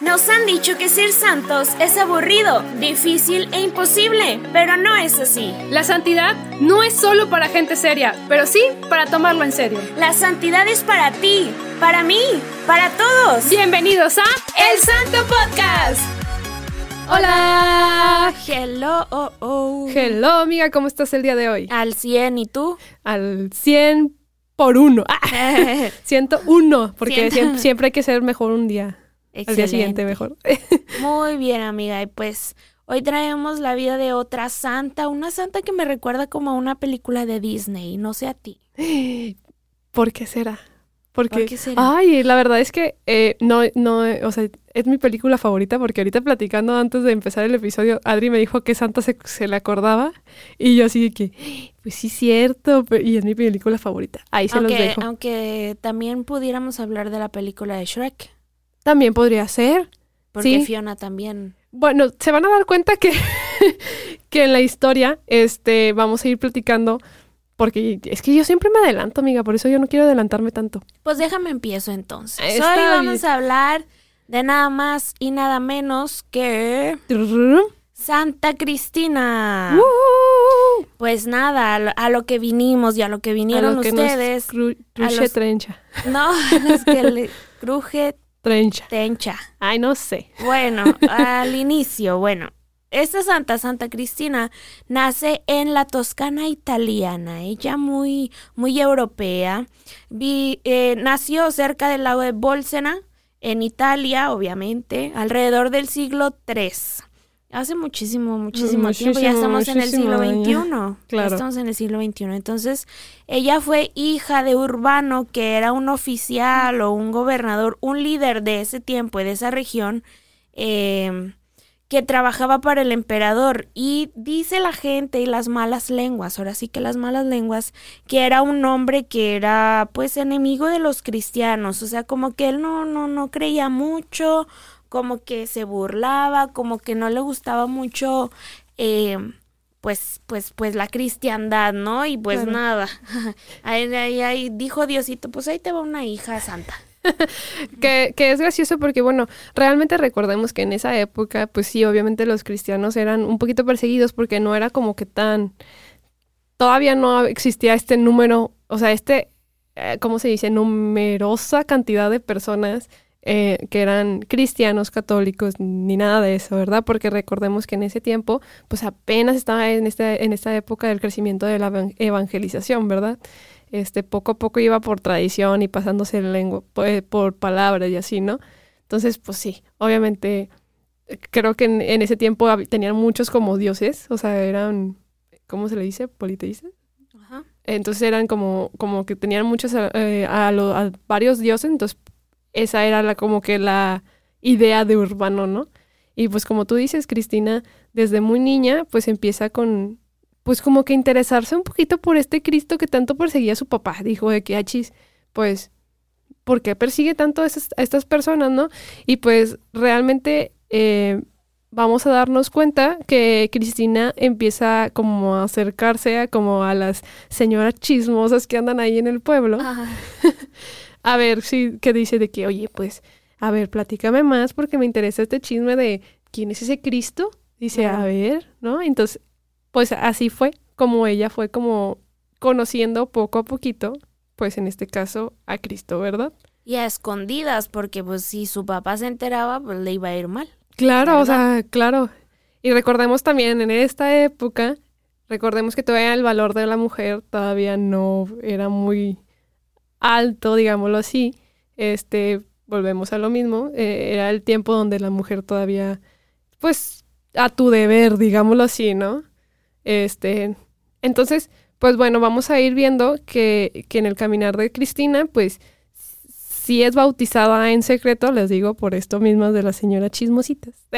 Nos han dicho que ser santos es aburrido, difícil e imposible, pero no es así. La santidad no es solo para gente seria, pero sí para tomarlo en serio. La santidad es para ti, para mí, para todos. Bienvenidos a El Santo Podcast. Hola. Hello, oh, oh. Hello, amiga, ¿cómo estás el día de hoy? Al 100, ¿y tú? Al 100 por uno. Ah, 101, porque siempre hay que ser mejor un día. Al día siguiente mejor. Muy bien, amiga. Y pues hoy traemos la vida de otra santa, una santa que me recuerda como a una película de Disney, no sé a ti. ¿Por qué será? Porque, ¿Por qué será? ay, la verdad es que eh, no, no, o sea, es mi película favorita porque ahorita platicando antes de empezar el episodio, Adri me dijo que Santa se, se le acordaba y yo así de que, pues sí, cierto, y es mi película favorita. Ahí se los dejo. aunque también pudiéramos hablar de la película de Shrek, También podría ser. porque Sí. Fiona también. Bueno, se van a dar cuenta que, que en la historia este, vamos a ir platicando, porque es que yo siempre me adelanto, amiga, por eso yo no quiero adelantarme tanto. Pues déjame empiezo entonces. Está Hoy vamos bien. a hablar de nada más y nada menos que Santa Cristina. Pues nada, a lo, a lo que vinimos y a lo que A vinieron lo que nos ustedes. cru- a los- trencha. No, los que le cruje Trencha. tencha. Ay, no sé. Bueno, al inicio, bueno, esta santa, Santa Cristina, nace en la Toscana italiana, ella muy, muy europea. Vi- eh, nació cerca del lago de Bolsena, en Italia, obviamente, alrededor del siglo III. Hace muchísimo, muchísimo, tiempo, ya estamos en el siglo XXI. años. Ya Claro. estamos en el siglo XXI. Entonces, ella fue hija de Urbano, que era un oficial o un gobernador, un líder de ese tiempo y de esa región, eh, que trabajaba para el emperador. Y dice la gente y las malas lenguas, ahora sí que las malas lenguas, que era un hombre que era pues enemigo de los cristianos. O sea, como que él no, no, no creía mucho, como que se burlaba, como que no le gustaba mucho. eh, pues, pues, pues la cristiandad, ¿no? Y pues Claro. nada. ahí, ahí, ahí dijo Diosito, pues ahí te va una hija santa. Que, que es gracioso porque, bueno, realmente recordemos que en esa época, pues sí, obviamente los cristianos eran un poquito perseguidos porque no era como que tan... Todavía no existía este número, o sea, este, eh, ¿cómo se dice? Numerosa cantidad de personas eh, que eran cristianos, católicos, ni nada de eso, ¿verdad? Porque recordemos que en ese tiempo, pues apenas estaba en, este, en esta época del crecimiento de la evan- evangelización, ¿verdad? este, poco a poco iba por tradición y pasándose en lengua, por, por palabras y así, ¿no? Entonces, pues sí, obviamente, creo que en, en ese tiempo tenían muchos como dioses, o sea, eran, ¿cómo se le dice? Politeístas. Entonces eran como, como que tenían muchos, eh, a, lo- a varios dioses, entonces esa era la, como que la idea de Urbano, ¿no? Y pues como tú dices, Cristina, desde muy niña, pues empieza con, pues como que interesarse un poquito por este Cristo que tanto perseguía a su papá. Dijo de que, achis, pues, ¿por qué persigue tanto a, esas- a estas personas, no? Y pues realmente eh, vamos a darnos cuenta que Cristina empieza como a acercarse a como a las señoras chismosas que andan ahí en el pueblo. A ver si, que dice de que, oye, pues, a ver, platícame más porque me interesa este chisme de quién es ese Cristo. Dice, a ver, ¿no? Entonces, pues así fue como ella fue como conociendo poco a poquito, pues en este caso, a Cristo, ¿verdad? Y a escondidas, porque pues si su papá se enteraba, pues le iba a ir mal. Claro, o sea, claro. Y recordemos también en esta época, recordemos que todavía el valor de la mujer todavía no era muy alto, digámoslo así. Este, volvemos a lo mismo, eh, era el tiempo donde la mujer todavía, pues, a tu deber, digámoslo así, ¿no? Este, entonces, pues bueno, vamos a ir viendo que, que en el caminar de Cristina, pues, si es bautizada en secreto, les digo, por esto mismo de la señora chismositas.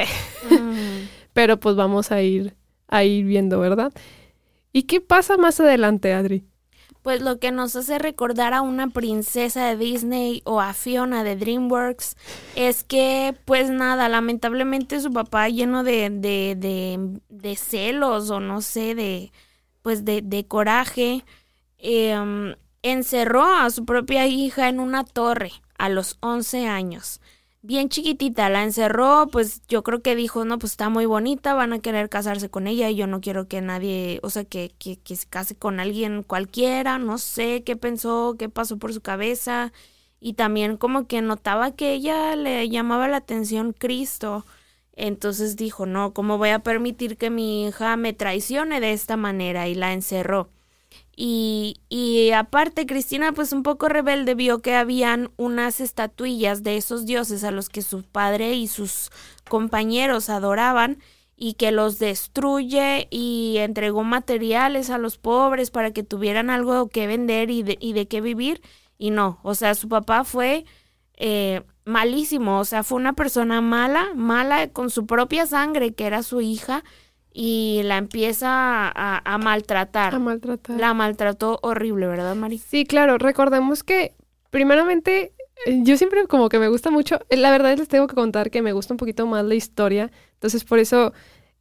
Mm. Pero pues vamos a ir, a ir viendo, ¿verdad? ¿Y qué pasa más adelante, Adri? Pues lo que nos hace recordar a una princesa de Disney o a Fiona de DreamWorks es que, pues nada, lamentablemente su papá lleno de, de, de, de celos o no sé, de, pues de, de coraje, em, encerró a su propia hija en una torre a los 11 años. Bien chiquitita, la encerró, pues yo creo que dijo, no, pues está muy bonita, van a querer casarse con ella y yo no quiero que nadie, o sea, que, que, que se case con alguien cualquiera, no sé qué pensó, qué pasó por su cabeza y también como que notaba que ella le llamaba la atención Cristo. Entonces dijo, no, ¿cómo voy a permitir que mi hija me traicione de esta manera? Y la encerró. Y, y aparte, Cristina, pues un poco rebelde, vio que habían unas estatuillas de esos dioses a los que su padre y sus compañeros adoraban y que los destruye y entregó materiales a los pobres para que tuvieran algo que vender y de, y de qué vivir. Y no, o sea, su papá fue eh, malísimo, o sea, fue una persona mala, mala con su propia sangre, que era su hija, y la empieza a, maltratar. A maltratar. La maltrató horrible, ¿verdad, Mari? Sí, claro, recordemos que primeramente yo siempre como que me gusta mucho, la verdad les tengo que contar que me gusta un poquito más la historia, entonces por eso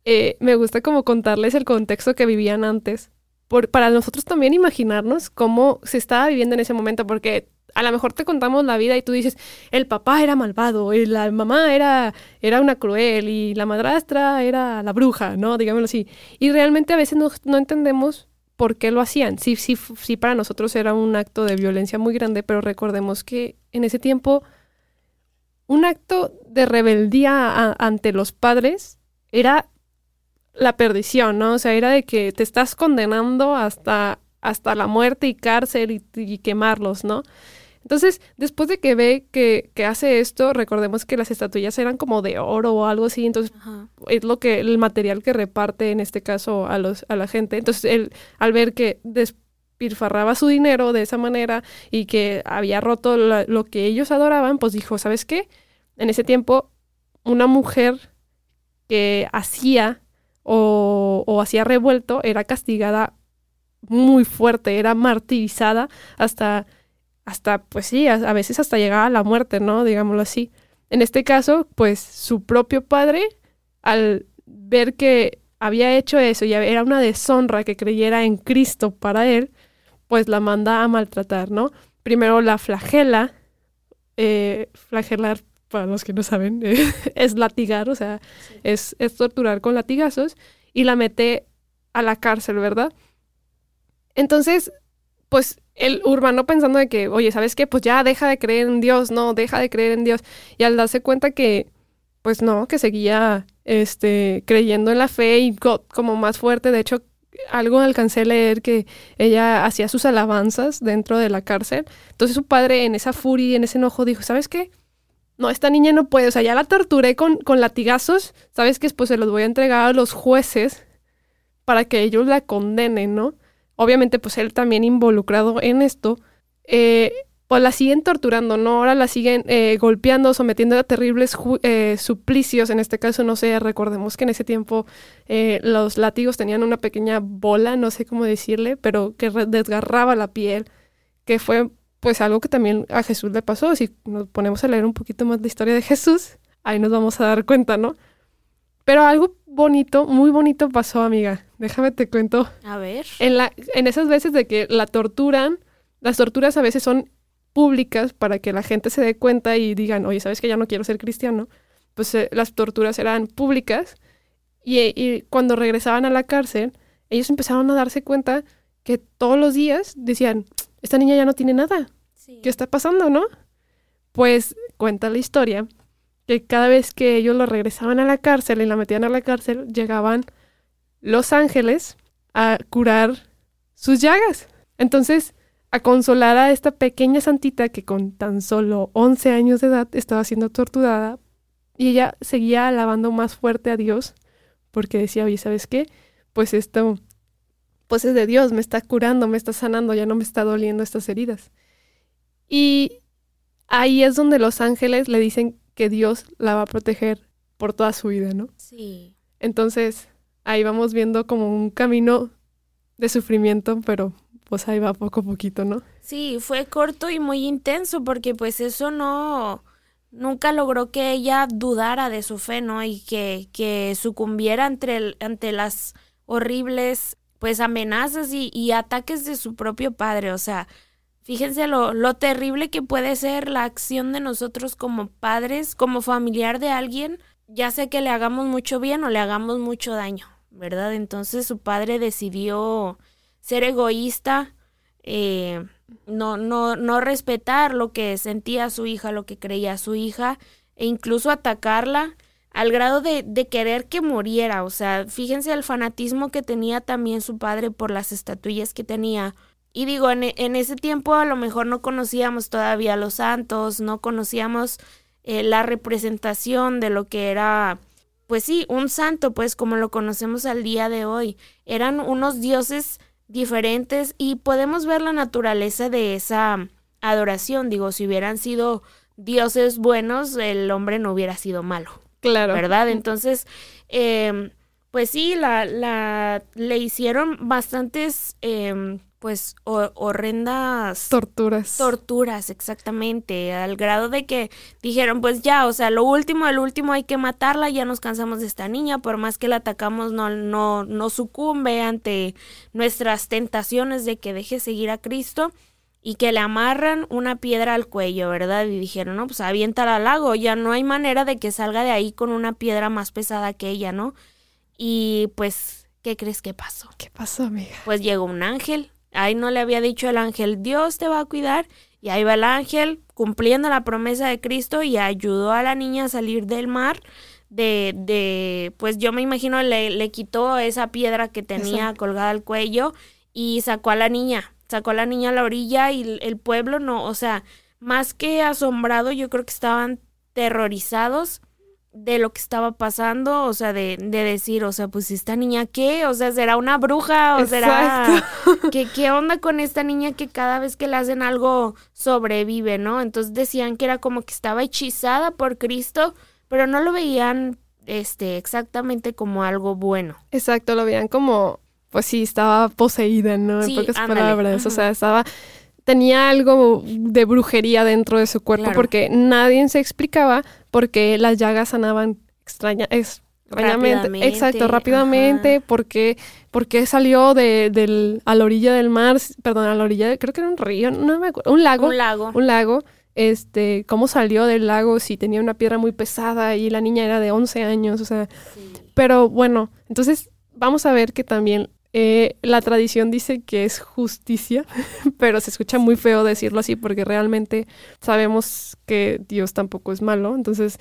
eh, me gusta como contarles el contexto que vivían antes, por, para nosotros también imaginarnos cómo se estaba viviendo en ese momento, porque a lo mejor te contamos la vida y tú dices, el papá era malvado, y la mamá era, era una cruel, y la madrastra era la bruja, ¿no? Digámoslo así. Y realmente a veces no, no entendemos por qué lo hacían. Sí, sí, sí, para nosotros era un acto de violencia muy grande, pero recordemos que en ese tiempo un acto de rebeldía ante los padres era la perdición, ¿no? O sea, era de que te estás condenando hasta, hasta la muerte y cárcel y quemarlos, ¿no? Entonces, después de que ve que, que, hace esto, recordemos que las estatuillas eran como de oro o algo así, entonces Ajá. es lo que, el material que reparte en este caso a los, a la gente. Entonces, él, al ver que despilfarraba su dinero de esa manera y que había roto la, lo que ellos adoraban, pues dijo, ¿sabes qué? En ese tiempo, una mujer que hacía o, o hacía revuelto era castigada muy fuerte, era martirizada hasta hasta, pues sí, a, a, veces hasta llegaba a la muerte, ¿no? Digámoslo así. En este caso, pues su propio padre, al ver que había hecho eso y era una deshonra que creyera en Cristo para él, pues la manda a maltratar, ¿no? Primero la flagela, eh, flagelar, para los que no saben, eh, es latigar, o sea, sí. es, es torturar con latigazos, y la mete a la cárcel, ¿verdad? Entonces, pues el urbano pensando de que, oye, ¿sabes qué? Pues ya deja de creer en Dios, no, deja de creer en Dios. Y al darse cuenta que, pues no, que seguía este, creyendo en la fe y como más fuerte. De hecho, algo alcancé a leer que ella hacía sus alabanzas dentro de la cárcel. Entonces su padre en esa furia en ese enojo dijo, ¿sabes qué? No, esta niña no puede, o sea, ya la torturé con, con latigazos, ¿sabes qué? Pues se los voy a entregar a los jueces para que ellos la condenen, ¿no? Obviamente pues él también involucrado en esto, eh, pues la siguen torturando, ¿no? Ahora la siguen eh, golpeando, sometiendo a terribles eh, suplicios. En este caso, no sé, recordemos que en ese tiempo eh, los látigos tenían una pequeña bola, no sé cómo decirle, pero que desgarraba la piel, que fue pues algo que también a Jesús le pasó. Si nos ponemos a leer un poquito más la historia de Jesús, ahí nos vamos a dar cuenta, ¿no? Pero algo bonito, muy bonito pasó, amiga. Déjame te cuento. A ver. En, la, en esas veces de que la torturan, las torturas a veces son públicas para que la gente se dé cuenta y digan, oye, ¿sabes que ya no quiero ser cristiano? Pues eh, las torturas eran públicas y, y, cuando regresaban a la cárcel, ellos empezaron a darse cuenta que todos los días decían, esta niña ya no tiene nada. Sí. ¿Qué está pasando, no? Pues cuenta la historia que cada vez que ellos lo regresaban a la cárcel y la metían a la cárcel, llegaban los ángeles a curar sus llagas. Entonces, a consolar a esta pequeña santita que con tan solo 11 años de edad estaba siendo torturada y ella seguía alabando más fuerte a Dios porque decía, oye, ¿sabes qué? Pues esto, pues es de Dios, me está curando, me está sanando, ya no me está doliendo estas heridas. Y ahí es donde los ángeles le dicen que Dios la va a proteger por toda su vida, ¿no? Sí. Entonces, ahí vamos viendo como un camino de sufrimiento, pero pues ahí va poco a poquito, ¿no? Sí, fue corto y muy intenso porque pues eso no nunca logró que ella dudara de su fe, ¿no? Y que, que sucumbiera ante, el, ante las horribles pues amenazas y, y ataques de su propio padre, o sea, Fíjense lo, lo terrible que puede ser la acción de nosotros como padres, como familiar de alguien, ya sea que le hagamos mucho bien o le hagamos mucho daño, ¿verdad? Entonces su padre decidió ser egoísta, eh, no, no, no respetar lo que sentía su hija, lo que creía su hija, e incluso atacarla al grado de, de, querer que muriera. O sea, fíjense el fanatismo que tenía también su padre por las estatuillas que tenía. Y digo, en, en ese tiempo a lo mejor no conocíamos todavía a los santos, no conocíamos eh, la representación de lo que era, pues sí, un santo, pues como lo conocemos al día de hoy. Eran unos dioses diferentes y podemos ver la naturaleza de esa adoración. Digo, si hubieran sido dioses buenos, el hombre no hubiera sido malo. Claro. ¿Verdad? Entonces, eh, pues sí, la, la, le hicieron bastantes, eh, pues, horrendas... Torturas. Torturas, exactamente, al grado de que dijeron, pues ya, o sea, lo último, el último hay que matarla, ya nos cansamos de esta niña, por más que la atacamos, no, no, no sucumbe ante nuestras tentaciones de que deje seguir a Cristo y que le amarran una piedra al cuello, ¿verdad? Y dijeron, no, pues aviéntala al lago, ya no hay manera de que salga de ahí con una piedra más pesada que ella, ¿no? Y pues, ¿qué crees que pasó? ¿Qué pasó, amiga? Pues llegó un ángel, ahí no le había dicho el ángel, Dios te va a cuidar, y ahí va el ángel cumpliendo la promesa de Cristo y ayudó a la niña a salir del mar. De, de pues yo me imagino le, le quitó esa piedra que tenía Exacto. colgada al cuello y sacó a la niña sacó a la niña a la orilla y el pueblo no, o sea, más que asombrado, yo creo que estaban terrorizados de lo que estaba pasando, o sea, de, de decir, o sea, pues esta niña qué, o sea, será una bruja, o será ¿qué, qué onda con esta niña que cada vez que le hacen algo sobrevive, ¿no? Entonces decían que era como que estaba hechizada por Cristo, pero no lo veían este exactamente como algo bueno. Exacto, lo veían como pues sí, estaba poseída, ¿no? Sí, en pocas ándale. palabras. Ajá. O sea, estaba. Tenía algo de brujería dentro de su cuerpo Claro. porque nadie se explicaba por qué las llagas sanaban extraña, extrañamente. Rápidamente, Exacto, rápidamente. ajá. ¿Por qué, por qué salió de, del, a la orilla del mar? Perdón, a la orilla, de- creo que era un río, no me acuerdo. Un lago. Un lago. un lago. Este, cómo salió del lago si tenía una piedra muy pesada y la niña era de 11 años, o sea, Sí. pero bueno, entonces vamos a ver que también eh, la tradición dice que es justicia, pero se escucha muy feo decirlo así porque realmente sabemos que Dios tampoco es malo, entonces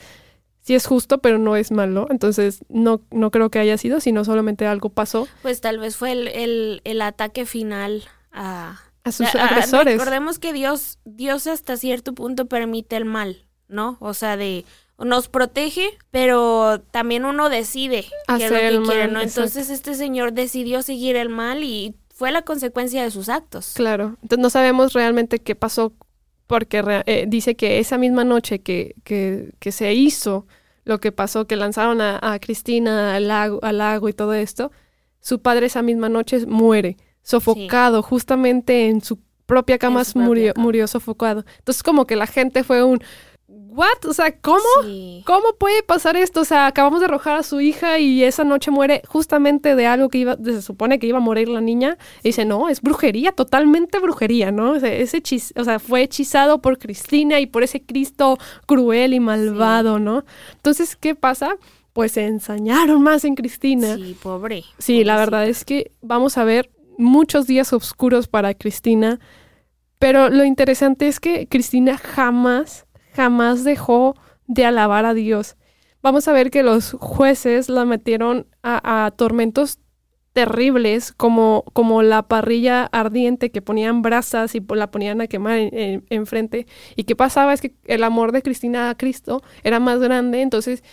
sí es justo, pero no es malo, entonces no, no creo que haya sido, sino solamente algo pasó Pues tal vez fue el, el, el ataque final a, a sus a- a- agresores. Recordemos que Dios, Dios hasta cierto punto permite el mal, ¿no? O sea, de nos protege, pero también uno decide qué es lo Hacer que el quiere, ¿no? Entonces este señor decidió seguir el mal y fue la consecuencia de sus actos. Claro, entonces no sabemos realmente qué pasó porque eh, dice que esa misma noche que, que, que se hizo lo que pasó, que lanzaron a, a Cristina al lago, al lago y todo esto, su padre esa misma noche muere, sofocado, justamente en su propia cama, su propia murió, cama. murió sofocado. Entonces como que la gente fue un, ¿what? O sea, ¿cómo? Sí. ¿Cómo puede pasar esto? O sea, acabamos de arrojar a su hija y esa noche muere justamente de algo que iba, se supone que iba a morir la niña. Y dice, no, es brujería, totalmente brujería, ¿no? O sea, ese o sea, fue hechizado por Cristina y por ese Cristo cruel y malvado, ¿no? Entonces, ¿qué pasa? Pues se ensañaron más en Cristina. Sí, pobre. Sí, la verdad es que vamos a ver muchos días oscuros para Cristina, pero lo interesante es que Cristina jamás, jamás dejó de alabar a Dios. Vamos a ver que los jueces la metieron a, tormentos terribles, como, como la parrilla ardiente que ponían brasas y la ponían a quemar en- en- enfrente. y qué pasaba es que el amor de Cristina a Cristo era más grande, entonces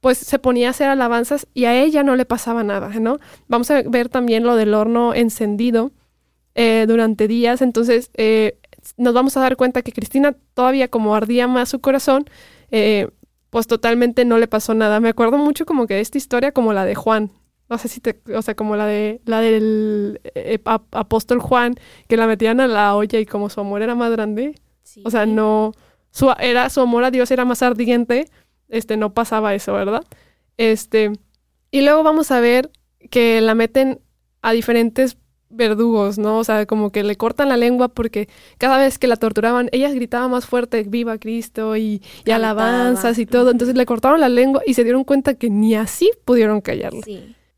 pues se ponía a hacer alabanzas y a ella no le pasaba nada, ¿no? Vamos a ver también lo del horno encendido eh, durante días, entonces eh, nos vamos a dar cuenta que Cristina todavía como ardía más su corazón, eh, pues totalmente no le pasó nada. Me acuerdo mucho como que de esta historia como la de Juan. No sé si te, o sea, como la de la del eh, ap- apóstol Juan, que la metían a la olla y como su amor era más grande, Sí. o sea, no, su, era, su amor a Dios era más ardiente, este, no pasaba eso, ¿verdad? Este, y luego vamos a ver que la meten a diferentes verdugos, ¿no? O sea, como que le cortan la lengua porque cada vez que la torturaban, ella gritaba más fuerte, viva Cristo y, y alabanzas y todo. Entonces le cortaron la lengua y se dieron cuenta que ni así pudieron callarla.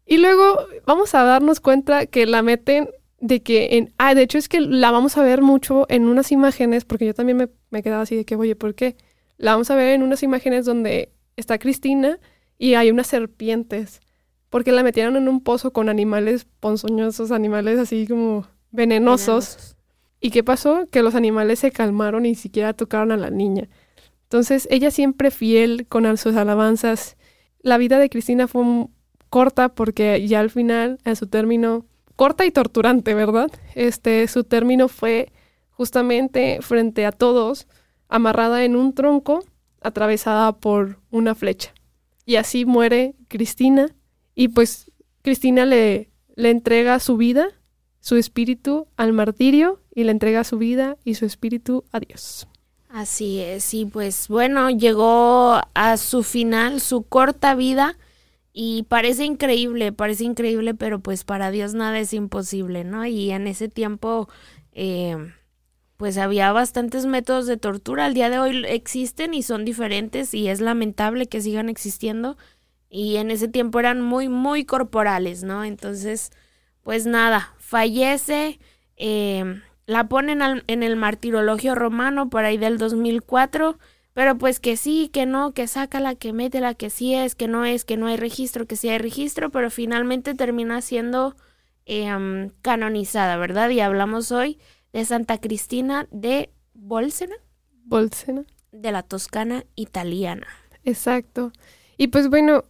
Y luego vamos a darnos cuenta que la meten de que en... Ah, de hecho es que la vamos a ver mucho en unas imágenes, porque yo también me, me quedaba así de que, oye, ¿por qué? La vamos a ver en unas imágenes donde está Cristina y hay unas serpientes porque la metieron en un pozo con animales ponzoñosos, animales así como venenosos. ¿Y qué pasó? Que los animales se calmaron y ni siquiera tocaron a la niña. Entonces, ella siempre fiel con sus alabanzas. La vida de Cristina fue corta porque ya al final, en su término, corta y torturante, ¿verdad? Este, su término fue justamente frente a todos, amarrada en un tronco, atravesada por una flecha. Y así muere Cristina y pues Cristina le, le entrega su vida, su espíritu al martirio y le entrega su vida y su espíritu a Dios. Así es, y pues bueno, llegó a su final, su corta vida, y parece increíble, parece increíble, pero pues para Dios nada es imposible, ¿no? Y en ese tiempo, eh, pues había bastantes métodos de tortura, al día de hoy existen y son diferentes, y es lamentable que sigan existiendo, y en ese tiempo eran muy, muy corporales, ¿no? Entonces, pues nada, fallece, eh, la ponen en el martirologio romano por ahí del 2004, pero pues que sí, que no, que sácala, que métela, que sí es, que no es, que no hay registro, que sí hay registro, pero finalmente termina siendo em, canonizada, ¿verdad? Y hablamos hoy de Santa Cristina de Bolsena. Bolsena. De la Toscana italiana. Exacto. Y pues bueno,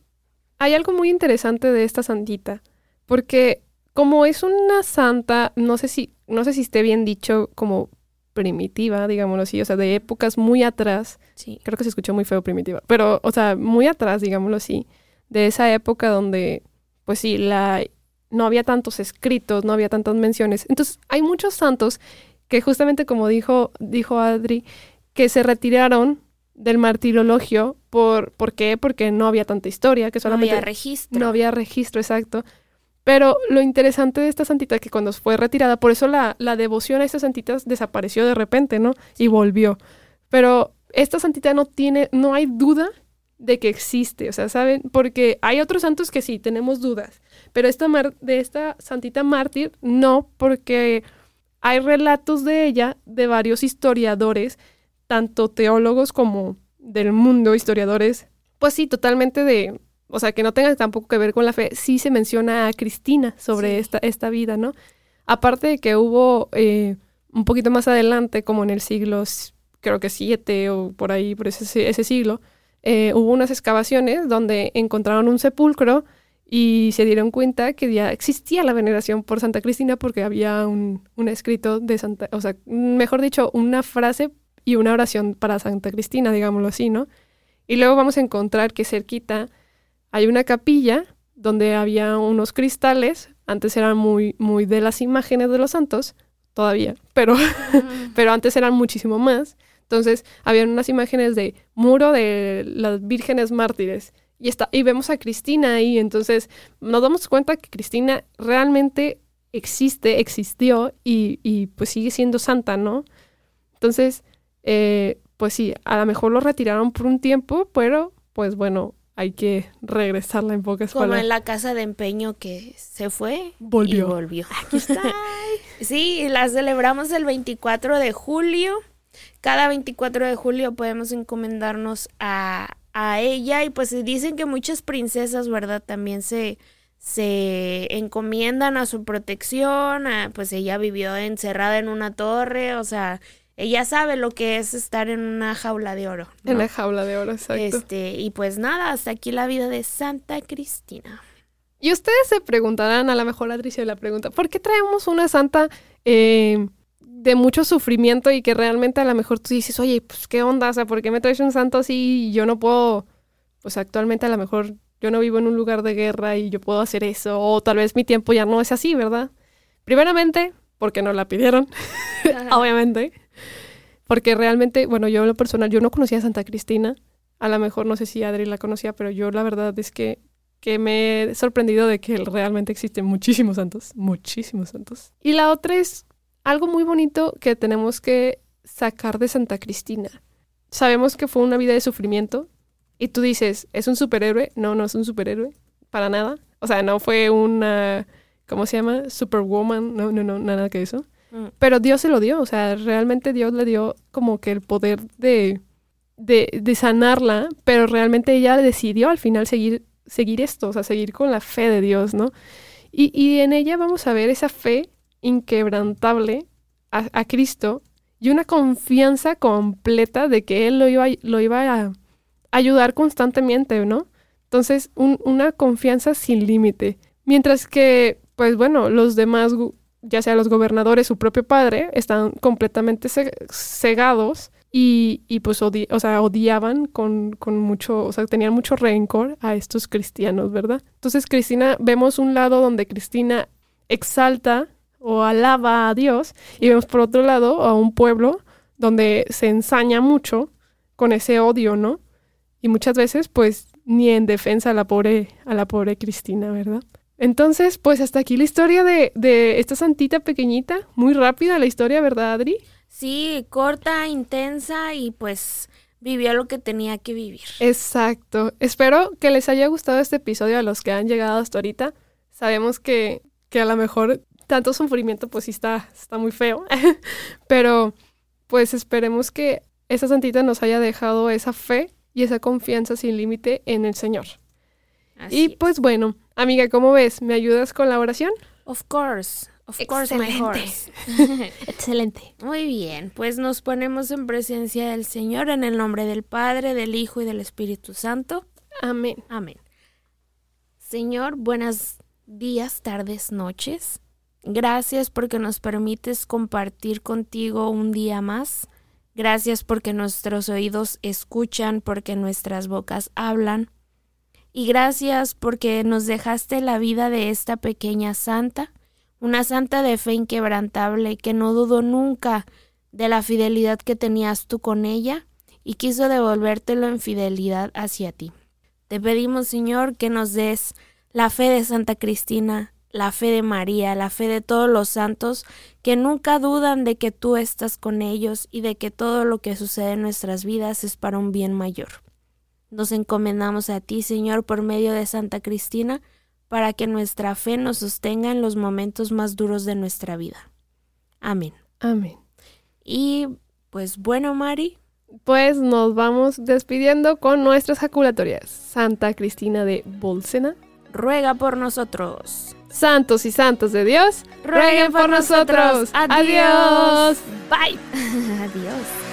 hay algo muy interesante de esta santita, porque como es una santa, no sé si, no sé si esté bien dicho como primitiva, digámoslo así, o sea, de épocas muy atrás. Sí. Creo que se escuchó muy feo primitiva, pero, o sea, muy atrás, digámoslo así, de esa época donde, pues sí, la, no había tantos escritos, no había tantas menciones. Entonces, hay muchos santos que justamente como dijo, dijo Adri, que se retiraron del martirologio. Por, ¿Por qué? Porque no había tanta historia, que solamente... No había registro. No había registro, exacto. Pero lo interesante de esta santita es que cuando fue retirada, por eso la, la devoción a estas santitas desapareció de repente, ¿no? Y volvió. Pero esta santita no tiene, no hay duda de que existe, o sea, ¿saben? Porque hay otros santos que sí, tenemos dudas, pero esta de esta santita mártir no, porque hay relatos de ella de varios historiadores tanto teólogos como del mundo, historiadores, pues sí, totalmente de, o sea, que no tengan tampoco que ver con la fe, sí se menciona a Cristina sobre esta, esta vida, ¿no? Aparte de que hubo eh, un poquito más adelante, como en el siglo, creo que siete o por ahí, por ese, ese siglo, eh, hubo unas excavaciones donde encontraron un sepulcro y se dieron cuenta que ya existía la veneración por Santa Cristina porque había un, un escrito de Santa, o sea, mejor dicho, una frase y una oración para Santa Cristina, digámoslo así, ¿no? Y luego vamos a encontrar que cerquita hay una capilla donde había unos cristales, antes eran muy, muy de las imágenes de los santos, todavía, pero, pero antes eran muchísimo más. Entonces, había unas imágenes de muro de las vírgenes mártires. Y, está, y vemos a Cristina ahí, entonces nos damos cuenta que Cristina realmente existe, existió y pues sigue siendo santa, ¿no? Entonces, eh, pues sí, a lo mejor lo retiraron por un tiempo, pero pues bueno, hay que regresarla en pocas Como palabras. en la casa de empeño que se fue volvió. y volvió. Aquí está. sí, la celebramos el 24 de julio. Cada 24 de julio podemos encomendarnos a, a ella y pues dicen que muchas princesas, ¿verdad? También se, se encomiendan a su protección, pues ella vivió encerrada en una torre, o sea, ella sabe lo que es estar en una jaula de oro. En la jaula de oro, exacto. Este, y pues nada, hasta aquí la vida de Santa Cristina. Y ustedes se preguntarán, a lo mejor Adricia la pregunta, ¿por qué traemos una santa eh, de mucho sufrimiento y que realmente a lo mejor tú dices, oye, pues qué onda, o sea, ¿por qué me traes un santo así y yo no puedo, pues actualmente a lo mejor yo no vivo en un lugar de guerra y yo puedo hacer eso, o tal vez mi tiempo ya no es así, ¿verdad? Primeramente, porque no la pidieron, obviamente. Porque realmente, bueno, yo en lo personal, yo no conocía a Santa Cristina. A lo mejor no sé si Adri la conocía, pero yo la verdad es que que me he sorprendido de que realmente existen muchísimos santos, muchísimos santos. Y la otra es algo muy bonito que tenemos que sacar de Santa Cristina. Sabemos que fue una vida de sufrimiento y tú dices, ¿es un superhéroe? No, no es un superhéroe, para nada. O sea, no fue una, ¿cómo se llama? Superwoman, no, no, no, nada que eso. Mm. Pero Dios se lo dio, o sea, realmente Dios le dio como que el poder de, de, sanarla, pero realmente ella decidió al final seguir seguir esto, o sea, seguir con la fe de Dios, ¿no? Y, y en ella vamos a ver esa fe inquebrantable a, Cristo y una confianza completa de que Él lo iba, lo iba a ayudar constantemente, ¿no? Entonces, una confianza sin límite. Mientras que, pues bueno, los demás, ya sea los gobernadores, su propio padre, están completamente cegados y, y pues o sea, odiaban con, con, mucho, o sea, tenían mucho rencor a estos cristianos, ¿verdad? Entonces Cristina, vemos un lado donde Cristina exalta o alaba a Dios y vemos por otro lado a un pueblo donde se ensaña mucho con ese odio, ¿no? Y muchas veces pues ni en defensa a la pobre, a la pobre Cristina, ¿verdad? Entonces, pues hasta aquí la historia de, de esta santita pequeñita, muy rápida la historia, ¿verdad, Adri? Sí, corta, intensa y pues vivió lo que tenía que vivir. Exacto. Espero que les haya gustado este episodio a los que han llegado hasta ahorita. Sabemos que, que a lo mejor tanto sufrimiento pues sí está, está muy feo, pero pues esperemos que esa santita nos haya dejado esa fe y esa confianza sin límite en el Señor. Y pues bueno, amiga, ¿cómo ves? ¿Me ayudas con la oración? Of course. Of course, Excelente. Muy bien, pues nos ponemos en presencia del Señor en el nombre del Padre, del Hijo y del Espíritu Santo. Amén. Amén. Señor, buenos días, tardes, noches. Gracias porque nos permites compartir contigo un día más. Gracias porque nuestros oídos escuchan, porque nuestras bocas hablan. Y gracias porque nos dejaste la vida de esta pequeña santa una santa de fe inquebrantable que no dudó nunca de la fidelidad que tenías tú con ella y quiso devolvértelo en fidelidad hacia ti. Te pedimos, Señor, que nos des la fe de Santa Cristina, la fe de María, la fe de todos los santos que nunca dudan de que tú estás con ellos y de que todo lo que sucede en nuestras vidas es para un bien mayor. Nos encomendamos a ti, Señor, por medio de Santa Cristina, para que nuestra fe nos sostenga en los momentos más duros de nuestra vida. Amén. Amén. Y pues bueno, Mari. Pues nos vamos despidiendo con nuestras jaculatorias. Santa Cristina de Bolsena. Ruega por nosotros. Santos y santos de Dios, rueguen por nosotros. Adiós. Bye. Adiós.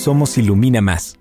Somos Ilumina Más.